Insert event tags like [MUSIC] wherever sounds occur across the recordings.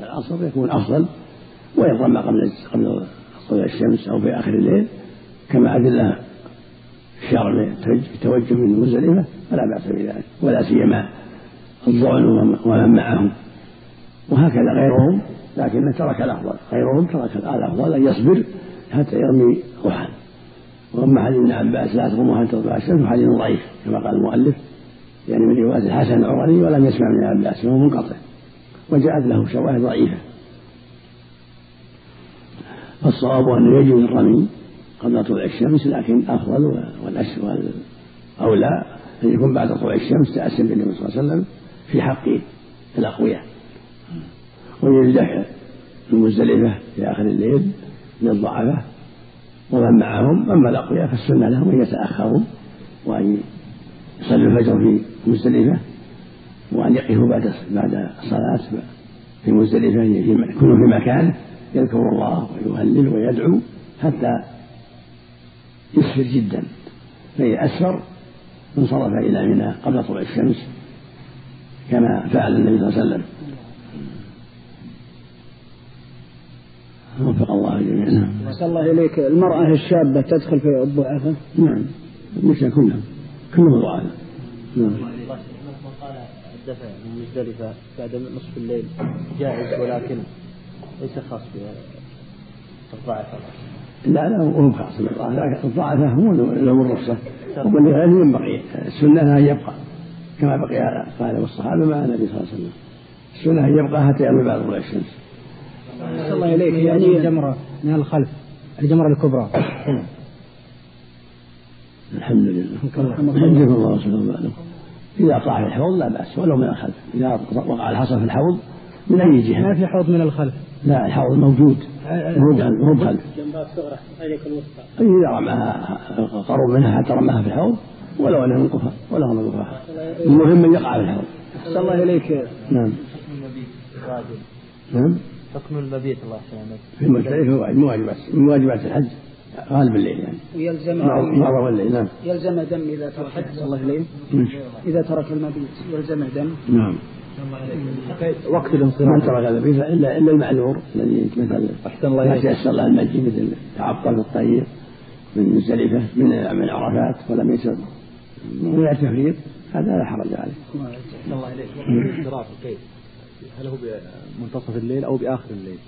بعد العصر يكون أفضل وإن رمى قبل قبل طلوع الشمس أو في آخر الليل كما أدلة الشرع التوجه من مزدلفة فلا بأس بذلك ولا سيما الضعن ومن معهم. وهكذا غيرهم لكن ترك الأفضل غيرهم ترك الأفضل أن يصبر حتى يرمي ضحى وأما حديث ابن عباس لا تقوموا حتى تطلع الشمس حديث ضعيف كما قال المؤلف يعني من رواية الحسن العمري ولم يسمع من ابن عباس فهو منقطع. وجاءت له شواهد ضعيفة. فالصواب أنه يجوز الرمي قبل طلوع الشمس لكن أفضل والأسهل أولى أن يكون بعد طلوع الشمس تأسم بالنبي صلى الله عليه وسلم في حق الأقوياء. ويزدح المزدلفة في آخر الليل للضعفاء ومن معهم أما الأقوياء فالسنة لهم أن يتأخروا وأن يصلوا الفجر في مزدلفة وأن يقفوا بعد بعد الصلاة في مزدلفة يكونوا في مكان يذكر الله ويهلل ويدعو حتى يسفر جدا. فإذا أسفر انصرف إلى منى قبل طلوع الشمس كما فعل النبي صلى الله عليه وسلم. وفق الله جميعا. نعم الله إليك. المرأة الشابة تدخل في الضعفاء نعم النساء كلهم. كلهم ضعفاء نعم. الدفع من مزدلفة بعد نصف الليل جائز ولكن ليس خاص بالضعفاء لا لا هو خاص بالضعفاء الضعفاء هم لهم الرخصة. ومن غيرهم ينبغي السنة أن يبقى كما بقي قال والصحابة مع النبي صلى الله عليه وسلم. السنة أن يبقى حتى يرمي بعد طلوع الشمس الله إليك. يعني الجمرة من الخلف الجمرة الكبرى. الحمد لله. يجزيكم الله وسلم إذا في الحوض لا بأس ولو من الخلف. إذا وقع الحصى في الحوض من أي جهة؟ ما في حوض من الخلف. لا الحوض موجود مو بخلف إذا رماها قرب منها حتى رماها في الحوض ولو أنها منقفة ولا منقفة المهم أن يقع في الحوض. أحسن الله إليك. نعم. نعم. حكم المبيت الله يسلمك. في المزدلفة من واجبات من واجبات الحج. غالب الليل يعني. ويلزم معظم الليل نعم. يلزم دم إذا ترك الله إليه إذا ترك المبيت يلزم دم. نعم. وقت الانصراف. من ترك المبيت إلا إلا المعذور الذي مثل أحسن الله ما تيسر له المسجد مثل تعطل في الطريق من مزدلفة من من عرفات ولم يسر من التفريط هذا لا حرج عليه. الله إليك. الانصراف كيف؟ هل هو بمنتصف الليل أو بآخر الليل؟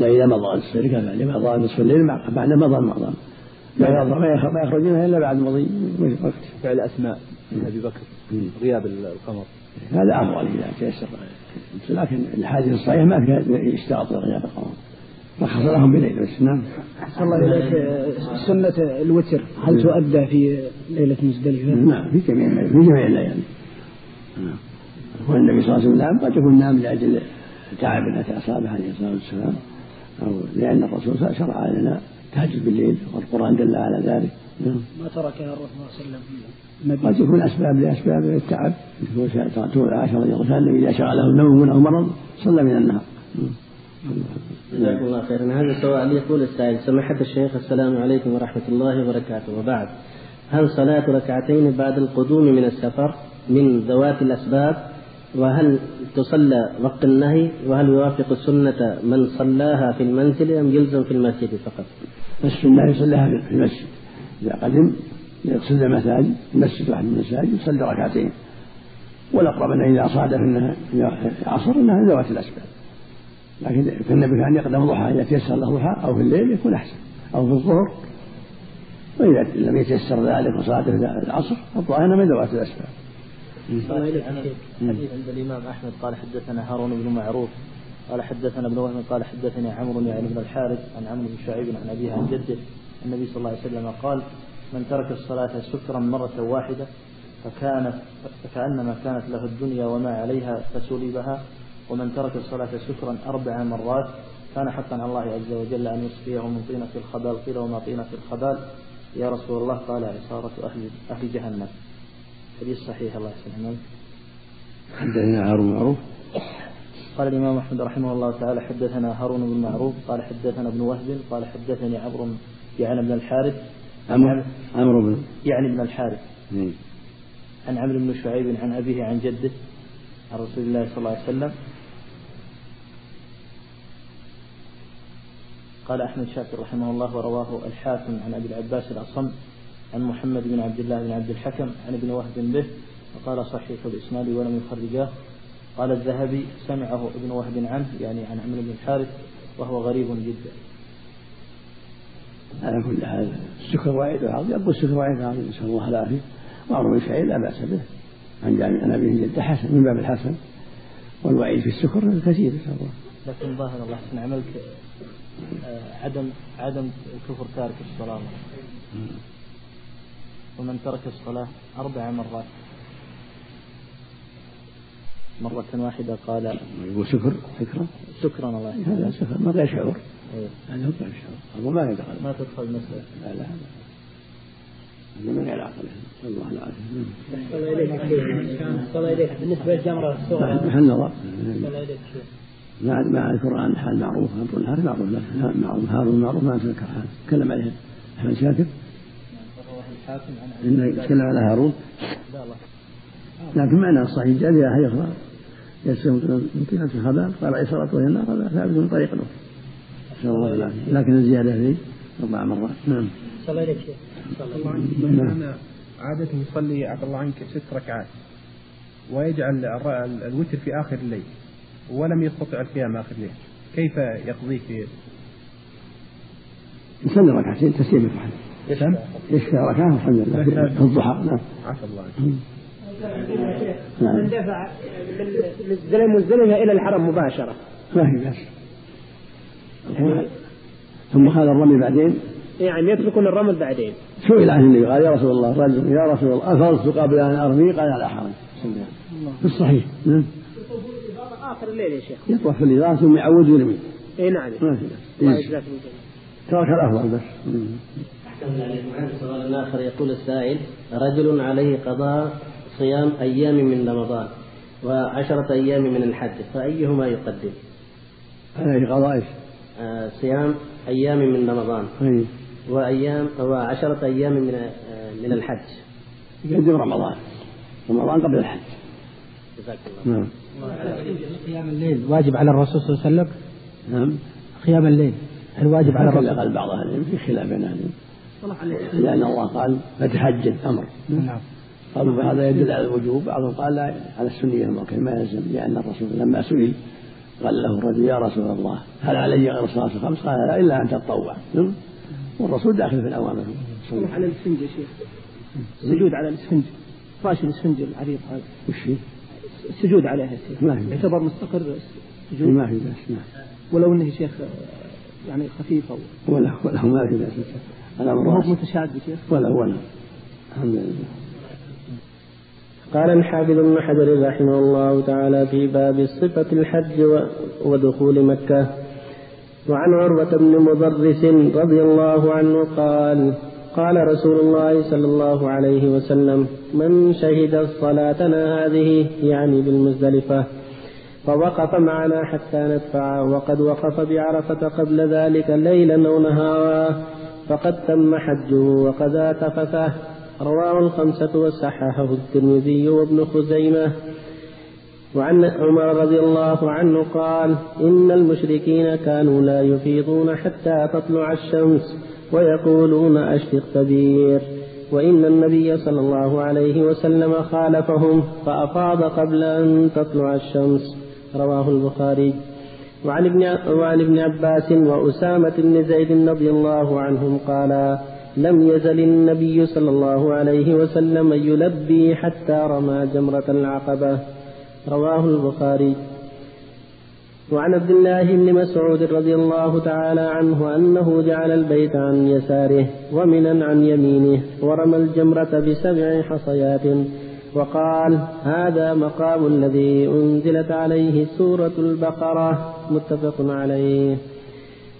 لا إذا مضى السرقة بعد مضى نصف الليل بعد مضى المعظم ما يخرجونها إلا بعد مضي وقت؟ فعل أسماء من أبي بكر. غياب القمر. هذا أفضل إذا تيسر لكن الحادث الصحيح ما فيها يشترط غياب القمر. رخص لهم بليل بس نعم. أحسن الله إليك. سنة الوتر. هل تؤدى في ليلة مزدلفة؟ نعم. في جميع في جميع الليالي. نعم. والنبي صلى الله عليه وسلم نام قد يكون نام لأجل تعب التي أصابه عليه الصلاة والسلام أو لأن الرسول شرع لنا تهجد بالليل والقران دل على ذلك. نعم. ما تركها الرسول صلى الله عليه وسلم قد يكون أسباب لأسباب التعب. طول العشر يغفر النبي إذا شغله النوم أو مرض صلى من النهار. جزاكم الله خيرا. هذا سؤال يقول السائل سماحة الشيخ السلام عليكم ورحمة الله وبركاته. وبعد هل صلاة ركعتين بعد القدوم من السفر من ذوات الأسباب وهل تصلى وقت النهي؟ وهل يوافق سنة من صلاها في المنزل أم يلزم في المسجد فقط؟ السنة يصليها في المسجد. إذا قدم يقصد المساجد المسجد واحد من المساجد يصلي ركعتين. والأقرب أنه إذا صادف أنها عصر أنها ذوات الأسباب لكن كان النبي كان يقدم ضحى إذا تيسر له ضحى أو في الليل يكون أحسن أو في الظهر. وإذا لم يتيسر ذلك وصادف العصر الظاهر من ذوات الأسباب حديث عند الإمام أحمد قال حدثنا هارون بن معروف قال حدثنا ابن وهب قال حدثني عمرو يعني بن الحارث عن عمرو بن شعيب عن أبيه عن جده النبي صلى الله عليه وسلم قال من ترك الصلاة سكرا مرة واحدة فكانت فكأنما كانت له الدنيا وما عليها فسلبها ومن ترك الصلاة سكرا أربع مرات كان حقا على الله عز وجل أن يسقيه من طينة الخبال قيل وما طينة الخبال؟ يا رسول الله قال عصارة أهل أهل جهنم. حديث صحيح الله يسلمك حدثنا هارون معروف. قال الإمام أحمد رحمه الله تعالى حدثنا هارون بن معروف قال حدثنا ابن وهب قال حدثني عمرو يعني بن الحارث. عمرو بن يعني بن الحارث. عن عمرو بن شعيب عن أبيه عن جده عن رسول الله صلى الله عليه وسلم. قال أحمد شاكر رحمه الله ورواه الحاكم عن أبي العباس الأصم. عن محمد بن عبد الله بن عبد الحكم عن ابن وهب به وقال صحيح الإسناد ولم يخرجاه. قال الذهبي سمعه ابن وهب عنه يعني عن عمرو بن الحارث وهو غريب جدا. على كل حال السكر وعيد عظيم يقول السكر وعيد عظيم نسأل الله العافية. وعمر بن سعيد لا بأس به. عن جامع عن أبيه جد حسن من باب الحسن. والوعيد في السكر كثير نسأل الله. لكن ظاهر الله حسن عملك آه، عدم عدم كفر تارك الصلاة. ومن ترك الصلاة أربع مرات. مرة واحدة قال يقول سكر سكرا شكرا الله. هذا سكر ما غير شعور. إيه. هذا هو غير شعور هو ما يدخل. ما تدخل المسألة. لا لا هذا من غير عقل نسأل الله العافية إليك بالنسبة للجمرة الصغرى محل نظر صلى إليك شيخ. مع مع القرآن حال معروف. أمر الهار معروف. معروف. هارون معروف. ما تذكر حال تكلم عليه. أحمد شاكر. الحاكم عن يتكلم على هارون. لكن معنى الصحيح جاء فيها حيض يسلم من طينة الخبال قال عليه الصلاة والسلام هذا ثابت من طريق له نسأل الله. العافية لكن الزيادة فيه أربع مرات. نعم. صلى الله عليه من كان عادة يصلي عفى الله عنك ست ركعات ويجعل الوتر في آخر الليل ولم يستطع القيام آخر الليل. كيف يقضي في يصلي ركعتين تسليم الفحل. كم؟ يشفى ركعة الحمد لله. في الضحى نعم. عفى الله عنك نعم. من دفع من مزدلفة إلى الحرم مباشرة. ما في بأس ثم خذ الرمي بعدين؟ يعني يتركون الرمل بعدين. سئل عن النبي قال يا رسول الله رجل يا رسول الله أفرضت قبل أن أرمي قال لا حرج في الصحيح. نعم. آخر الليل يا شيخ. يطوف في الإذاعة ثم يعود ويرمي. اي نعم. ما في بأس الجنة ترك الأفضل بس. مم. أحسن عليكم عندي سؤال آخر يقول السائل رجل عليه قضاء صيام أيام من رمضان وعشرة أيام من الحج فأيهما يقدم؟ عليه قضاء إيش؟ آه صيام أيام من رمضان أي. وأيام وعشرة أيام من آه من الحج. يقدم رمضان. رمضان قبل الحج. جزاك الله. نعم. قيام الليل واجب على الرسول صلى الله عليه وسلم؟ نعم. قيام الليل هل واجب على الرسول؟ قال بعض أهل العلم في خلاف بين أهل العلم. لأن الله قال فتحجد أمر. نعم. قالوا فهذا يدل على الوجوب. بعضهم قال لا على السنية المؤكد ما يلزم لأن الرسول لما سئل قال له الرجل يا رسول الله هل علي غير الصلاة الخمس؟ قال لا إلا أن تتطوع نعم. والرسول داخل في الأوامر. على الاسفنج يا شيخ. السجود على الاسفنج. فراش الاسفنج العريض هذا. وش؟ السجود عليها يا شيخ. يعتبر مستقر السجود. ما في بأس ولو إنه يا شيخ يعني خفيف أو ولا ولا ما في بأس الأمر هو. متشاد شيخ. ولا ولا. الحمد لله. قال الحافظ ابن حجر رحمه الله تعالى في باب صفة الحج ودخول مكة. وعن عروة بن مضرس رضي الله عنه قال قال رسول الله صلى الله عليه وسلم من شهد صلاتنا هذه يعني بالمزدلفة. فوقف معنا حتى ندفع وقد وقف بعرفة قبل ذلك ليلا أو نهارا فقد تم حجه وقضى تفثه. رواه الخمسة وصححه الترمذي وابن خزيمة. وعن عمر رضي الله عنه قال إن المشركين كانوا لا يفيضون حتى تطلع الشمس ويقولون أشفق تبير وإن النبي صلى الله عليه وسلم خالفهم فأفاض قبل أن تطلع الشمس. رواه البخاري. وعن ابن وعن ابن عباس وأسامة بن زيد رضي الله عنهم قالا لم يزل النبي صلى الله عليه وسلم يلبي حتى رمى جمرة العقبة. رواه البخاري. وعن عبد الله بن مسعود رضي الله تعالى عنه أنه جعل البيت عن يساره ومنا عن يمينه ورمى الجمرة بسبع حصيات. وقال هذا مقام الذي أنزلت عليه سورة البقرة متفق عليه.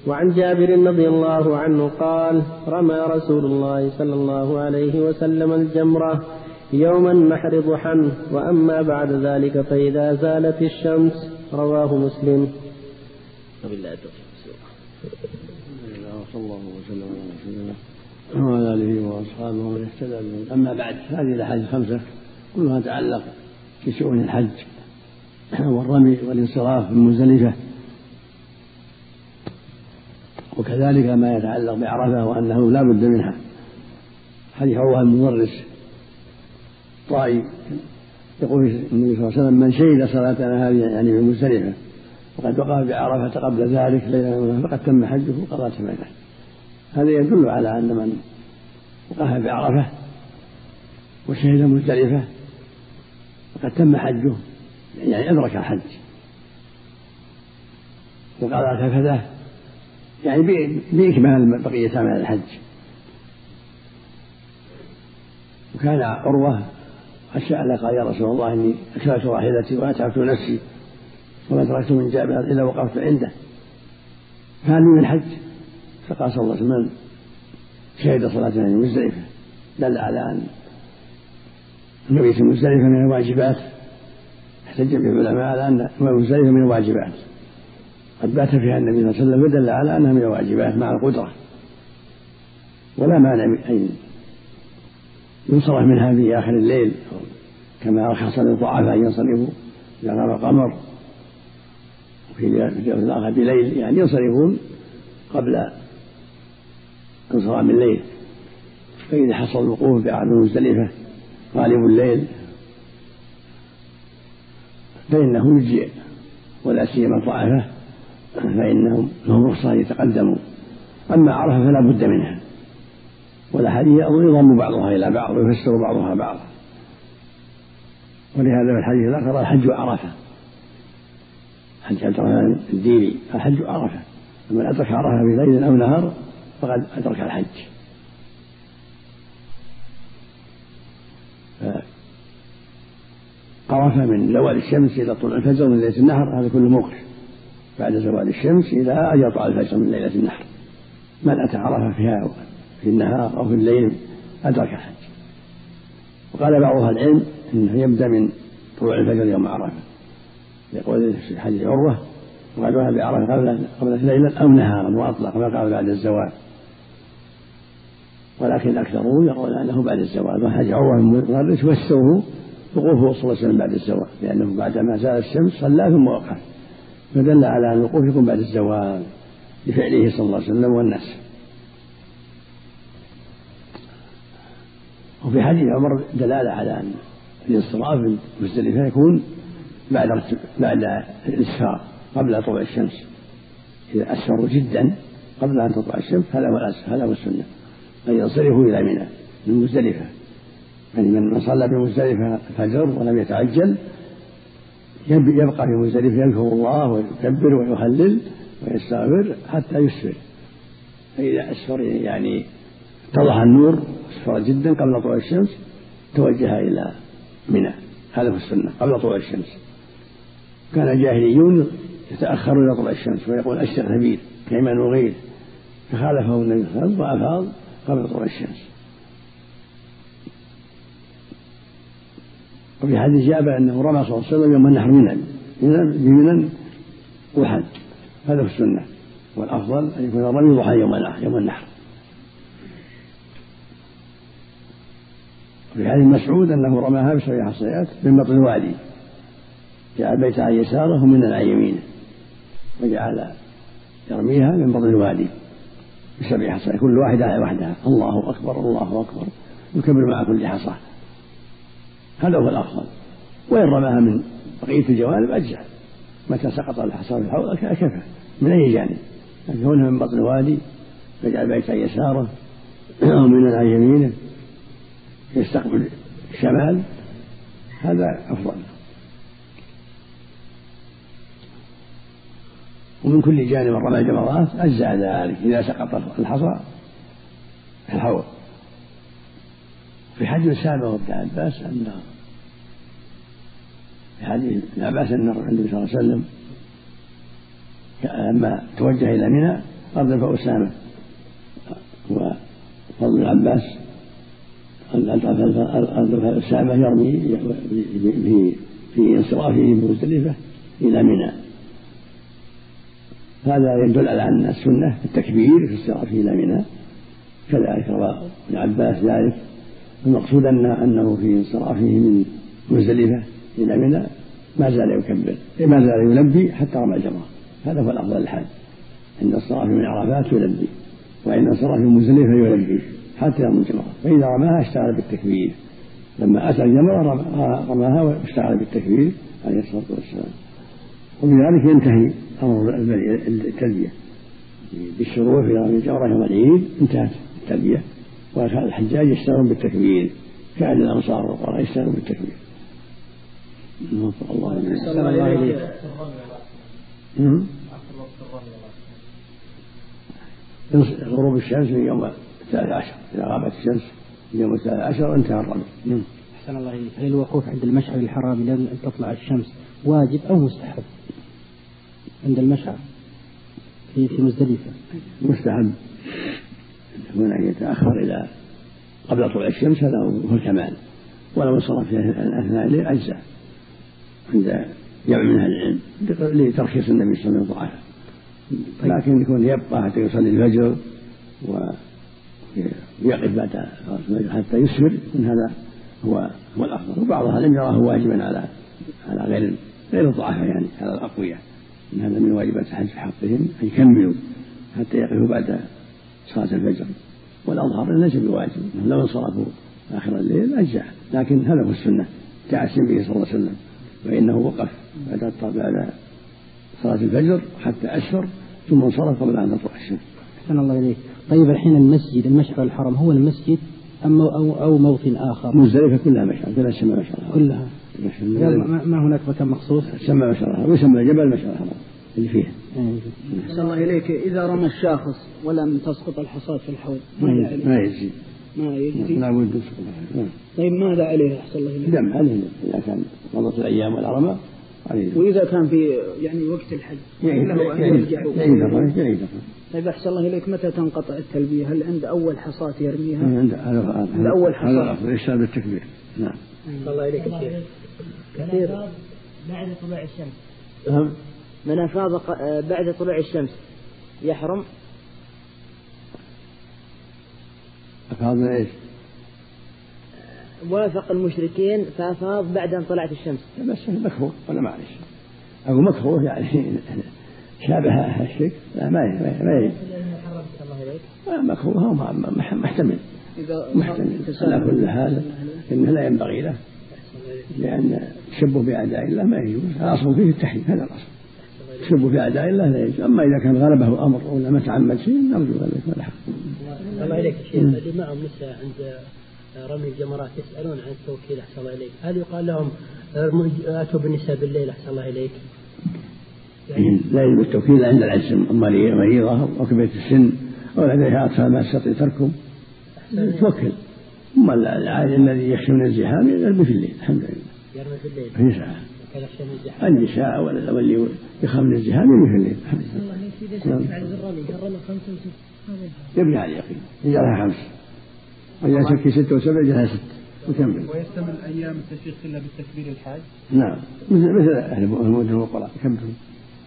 وعن جابر رضي الله عنه قال رمى رسول الله صلى الله عليه وسلم الجمرة يوم النحر ضحى وأما بعد ذلك فإذا زالت الشمس رواه مسلم. وبالله التوفيق. وصلى الله وسلم على وعلى آله وأصحابه ومن اهتدى أما بعد هذه الأحاديث الخمسة. كلها تتعلق بشؤون الحج والرمي والانصراف من مزدلفة. وكذلك ما يتعلق بعرفة وأنه لا بد منها. حديث عروة المدرس. طائي. يقول النبي صلى الله عليه وسلم من شهد صلاتنا هذه يعني في مزدلفة وقد وقف بعرفة قبل ذلك ليلة فقد تم حجه وقضى تمامه هذا يدل على أن من وقف بعرفة وشهد مزدلفة فقد تم حجه يعني أدرك الحج. وقضى كفته يعني بإكمال بقية أعمال الحج. وكان عروة خشى أن قال يا رسول الله إني أكلت راحلتي وأتعبت نفسي وما تركت من جابر إلا وقفت عنده. فهل من الحج؟ فقال صلى الله عليه وسلم شهد صلاة في مزدلفة دل على أن المبيت في مزدلفة من الواجبات. احتج به العلماء على أن مزدلفة من الواجبات. قد بات فيها النبي صلى الله عليه وسلم ودل على أنها من الواجبات مع القدرة. ولا مانع من أن ينصرف منها في آخر الليل كما رخص للضعفاء أن ينصرفوا إذا غاب القمر. وفي الآخر بليل يعني ينصرفون قبل انصرام الليل. فإذا حصل الوقوف بعد مزدلفة غالب الليل. فإنه يجزئ ولا سيما الضعفاء فإنهم لهم رخصة أن يتقدموا. أما عرفة فلا بد منها. والأحاديث يضم بعضها إلى بعض ويفسر بعضها بعضا ولهذا في الحديث الآخر الحج عرفة. حج عبد الرحمن الديني الحج عرفة. فمن أدرك عرفة في ليل أو نهار فقد أدرك الحج. عرفة من زوال الشمس إلى طلوع الفجر من ليلة النحر هذا كله موقف. بعد زوال الشمس إلى أن يطلع الفجر من ليلة النحر من أتى عرفة فيها في النهار أو في الليل أدرك الحج وقال بعض أهل العلم أنه يبدأ من طلوع الفجر يوم عرفة. يقول في حديث عروة وقد وهب بعرفة قبل قبل ليلا أو نهارا وأطلق ما قال بعد الزوال. ولكن الأكثرون يقول أنه بعد الزوال. وحج عروة المدرس فسره وقوفه صلى الله عليه وسلم بعد الزوال لأنه بعدما زال الشمس صلى ثم وقف فدل على أن الوقوف يكون بعد الزوال لفعله صلى الله عليه وسلم والناس. وفي حديث عمر دلالة على أن الانصراف من مزدلفة يكون بعد بعد الإسفار قبل طلوع الشمس. إذا أسفروا جدا قبل أن تطلع الشمس هذا هو هذا هو السنة. أن ينصرفوا إلى منى من يعني من صلى بمزدلفة الفجر ولم يتعجل يبقى في مزدلفة يذكر الله ويكبر ويهلل ويستغفر حتى يسفر. فإذا أسفر يعني اتضح النور أسفر جدا قبل طلوع الشمس توجه إلى منى. هذا في السنة قبل طلوع الشمس. كان الجاهليون يتأخرون إلى طلوع الشمس ويقول أشتر نبيل كيما نغير فخالفه النبي صلى الله عليه وسلم وأفاض قبل طلوع الشمس. وفي حديث جابر أنه رمى صلى الله عليه وسلم يوم النحر منى بمنى وحد هذا في السنة. والأفضل أن يكون الرمي ضحى يوم النحر يوم النحر. وفي حديث مسعود أنه رماها بسبع حصيات من بطن الوادي جعل البيت عن يساره ومن عن يمينه. وجعل يرميها من بطن الوادي. بسبع حصيات كل واحدة على وحدها. الله أكبر الله أكبر. يكبر مع كل حصى. هذا هو الأفضل. وإن رماها من بقية الجوانب أجزع متى سقط الحصى في الحوض كفى من أي جانب؟ لكن من بطن الوادي يجعل البيت عن يساره ومن عن يمينه. يستقبل الشمال. هذا أفضل. ومن كل جانب رمى الجمرات أجزأ ذلك إذا سقط الحصى في الحوض. في حديث سابق ابن عباس أنه في حديث ابن عباس أن النبي صلى الله عليه وسلم لما توجه إلى منى أردف أسامة وفضل العباس أردف أسامة يرمي في في انصرافه من مزدلفة إلى منى. هذا يدل على أن السنة التكبير في انصرافه إلى منى كذلك روى ابن عباس ذلك. المقصود أن أنه في انصرافه من مزدلفة إلى منى ما زال يكبر ما زال يلبي حتى رمى الجمرة هذا هو الأفضل الحال. عند الصلاة من عرفات يلبي وعند الصلاة في مزدلفة يلبي حتى يرمي الجمرة فإذا رماها اشتغل بالتكبير. لما أتى الجمرة رماها واشتغل بالتكبير عليه الصلاة والسلام. وبذلك ينتهي أمر التلبية. بالشروع في رمي الجمرة يوم العيد انتهت التلبية. وكان الحجاج يشتغل بالتكبير كأهل الأنصار والقرى يشتغلون بالتكبير وفق الله إليك غروب الشمس من يوم الثالث عشر إذا غابت الشمس من يوم الثالث عشر انتهى الرمي. أحسن الله إليك. هل الوقوف عند المشعر الحرام لأن تطلع الشمس واجب أو مستحب؟ عند المشعر في في مزدلفة. مستحب. يكون أن يتأخر إلى قبل طلوع الشمس هذا هو الكمال. ولو انصرف في أثناء الليل أجزاء عند جمع من أهل العلم لترخيص النبي صلى الله عليه وسلم لكن يكون يبقى حتى يصلي الفجر ويقف بعد حتى يسفر من هذا هو هو الأفضل. وبعض أهل يراه واجبا على على غير غير الضعفاء يعني على الاقوياء إن هذا من واجبات الحج في حقهم أن يكملوا حتى يقفوا بعد صلاة الفجر والأظهر ليس بواجب لو انصرفوا آخر الليل اجزع لكن هذا هو السنة جاء به صلى الله عليه وسلم فإنه وقف بعد بعد صلاة الفجر حتى أسفر ثم انصرف قبل أن تطلع الشمس. أحسن الله إليك. طيب الحين المسجد المشعر الحرام هو المسجد أم أو أو موطن آخر؟ مزدلفة كلها مشعر كلها تسمى مشعر كلها ما هناك مكان مخصوص؟ تسمى مشعر ويسمى جبل مشعر الحرام اللي فيه. أحسن الله إليك إذا رمى الشاخص ولم تسقط الحصاة في الحوض ما يجزي. ما يجزي. لا بد تسقط طيب ماذا عليه؟ أحسن الله إليك؟ دم عليه إذا كان مضت الأيام ولا رمى وإذا كان في يعني وقت الحج له أن يرجع. طيب أحسن الله إليك متى تنقطع التلبية؟ هل عند أول حصاة يرميها؟ عند عند أول حصاة هذا الأفضل يشتغل بالتكبير نعم. الله إليك كثير. كثير بعد طلوع الشمس. نعم من أفاض بعد طلوع الشمس. يحرم؟ أفاض من إيش؟ وافق المشركين فأفاض بعد أن طلعت الشمس. بس مكروه ولا معلش. أقول مكروه يعني [LAUGHS] شابه الشرك؟ لا ما ما يجب مكروه محتمل. محتمل. على كل حال إنه لا ينبغي له لأن التشبه بأعداء الله ما يجوز. الأصل فيه التحريم هذا الأصل. التشبه باعداء الله لا يجوز. أما إذا كان غلبه الأمر ولا ما تعمد شيء نرجو ذلك. ولا حق. الله إليك شيخ. اللي معهم نساء عند رمي الجمرات يسألون عن التوكيل أحسن الله إليك. هل يقال لهم أتوا بالنساء بالليل أحسن الله إليك؟ يعني لا يجب التوكيل عند العجز. مريضة أو كبيرة السن أو لديها أطفال ما تستطيع تركهم توكل أما العادي الذي يخشى من الزحام يرمي في الليل الحمد لله. يرمي في الليل. في ساعة النساء واللي يخاف من الزحام يرمي في الليل الحمد لله يبني على اليقين. يجعلها خمس. وإذا شك ستة وسبع يجعلها ست. وكمل ويستمر أيام التشريق إلا بالتكبير الحاج. نعم. مثل مثل أهل المدن والقرى كمل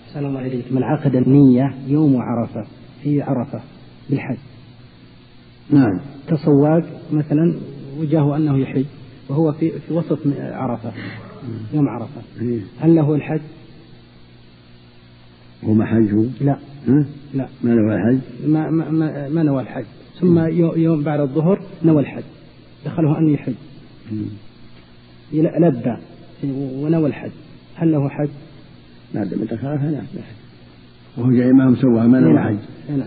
أحسن الله إليك. من عقد النية يوم عرفة في عرفة بالحج. نعم. كصواق مثلا وجهه أنه يحج وهو في في وسط عرفة. يوم عرفة. إيه. هل له الحج؟ هو ما حجه؟ لا؟ لا. ما نوى الحج؟ ما ما ما, ما نوى الحج. ثم يوم بعد الظهر نوى الحج. دخله أن يحج. لبى. ونوى الحج. هل له حج؟ ما دام دخلها فلا. وهو جاي معهم سواها ما نوى حج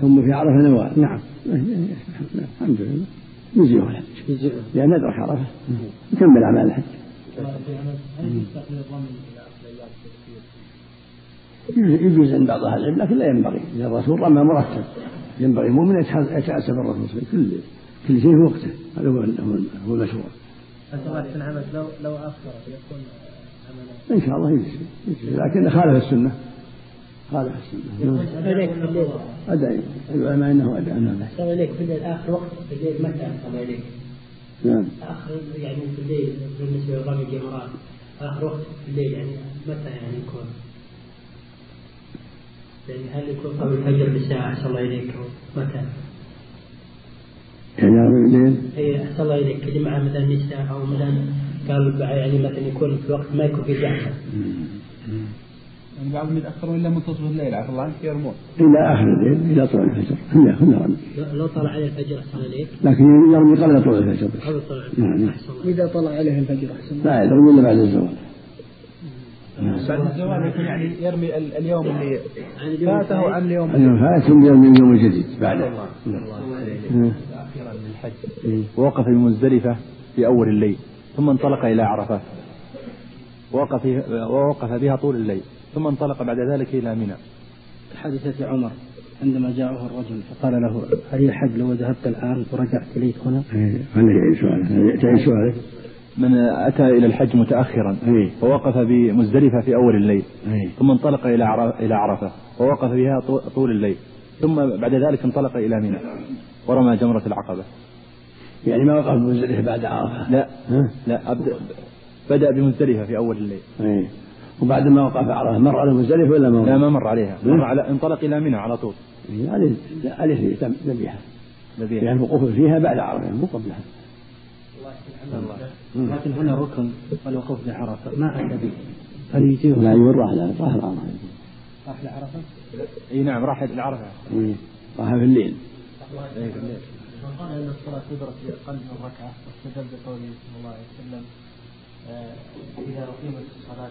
ثم في عرفة نوى. نعم. الحمد لله. يجزيه الحج. لأن أدرك عرفه يكمل أعمال الحج. يجوز عند بعض أهل العلم لكن لا ينبغي. إذا الرسول رمى مرتب ينبغي المؤمن يتاسى بالرسول كل كل شيء في وقته. هذا هو هو المشروع. في العمل لو لو اخر يكون إن شاء الله يجزي لكن خالف السنة. خالف السنة. أدعي. العلماء انه نعم صلى إليك في الليل اخر وقت في الليل متى صلى إليك؟ نعم. اخر يعني في الليل بالنسبة الجمرات آخر وقت في الليل يعني متى يعني يكون؟ يعني هل يكون قبل الفجر بساعة؟ أحسن الله إليك. أو متى؟ يعني رمي الليل؟ اي أحسن الله إليك. اللي معه مثلا نساء أو مثلا قال يعني مثلا يكون في وقت ما يكون في زحمة. يعني بعضهم يتأخرون إلا منتصف الليل عفى الله عنك يرمون. إلى آخر الليل إلى طلوع الفجر كلها كلها رمي. لو طلع عليه الفجر أحسن عليك. لكن يرمي قبل طلوع الفجر. قبل طلوع الفجر. نعم نعم. إذا طلع عليه الفجر أحسن. لا يرمي إلا بعد الزوال. بعد الزوال يكون يعني يرمي اليوم اللي فاته عن اليوم اليوم فات ثم يرمي اليوم الجديد بعده. ووقف بمزدلفة في أول الليل ثم انطلق إلى عرفة ووقف ووقف بها طول الليل ثم انطلق بعد ذلك إلى منى حادثة عمر عندما جاءه الرجل فقال له هل يحج لو ذهبت الآن ورجعت إليك هنا؟ سؤاله؟ تعيد سؤاله؟ من أتى إلى الحج متأخرا إيه. ووقف بمزدلفة في أول الليل إيه. ثم انطلق إلى إلى عرفة ووقف بها طول الليل ثم بعد ذلك انطلق إلى منى ورمى جمرة العقبة يعني ما وقف بمزدلفة بعد عرفة لا لا أبدأ بدأ بمزدلفة في أول الليل إيه. وبعد ما وقف عرفة مر على مزدلفة ولا ما لا ما مر عليها. مر على انطلق إلى منى على طول. عليه عليه ذبيحة. ذبيحة. يعني الوقوف فيها بعد عرفة مو قبلها. لكن هنا ركن الوقوف بعرفة ما أتى به؟ هل يجيب؟ لا يقول راح راح العرفة راح لعرفة؟ إي نعم راح لعرفة. إيه. راح في الليل. إي في الليل. من قال أن الصلاة تدرك باقل من ركعة واستدل بقوله صلى الله عليه وسلم إذا أقيمت الصلاة